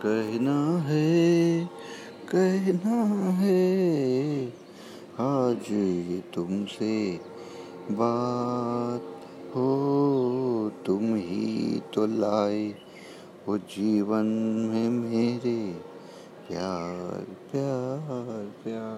कहना है कहना है, आज ये तुमसे बात हो, तुम ही तो लाए वो जीवन में मेरे प्यार प्यार प्यार।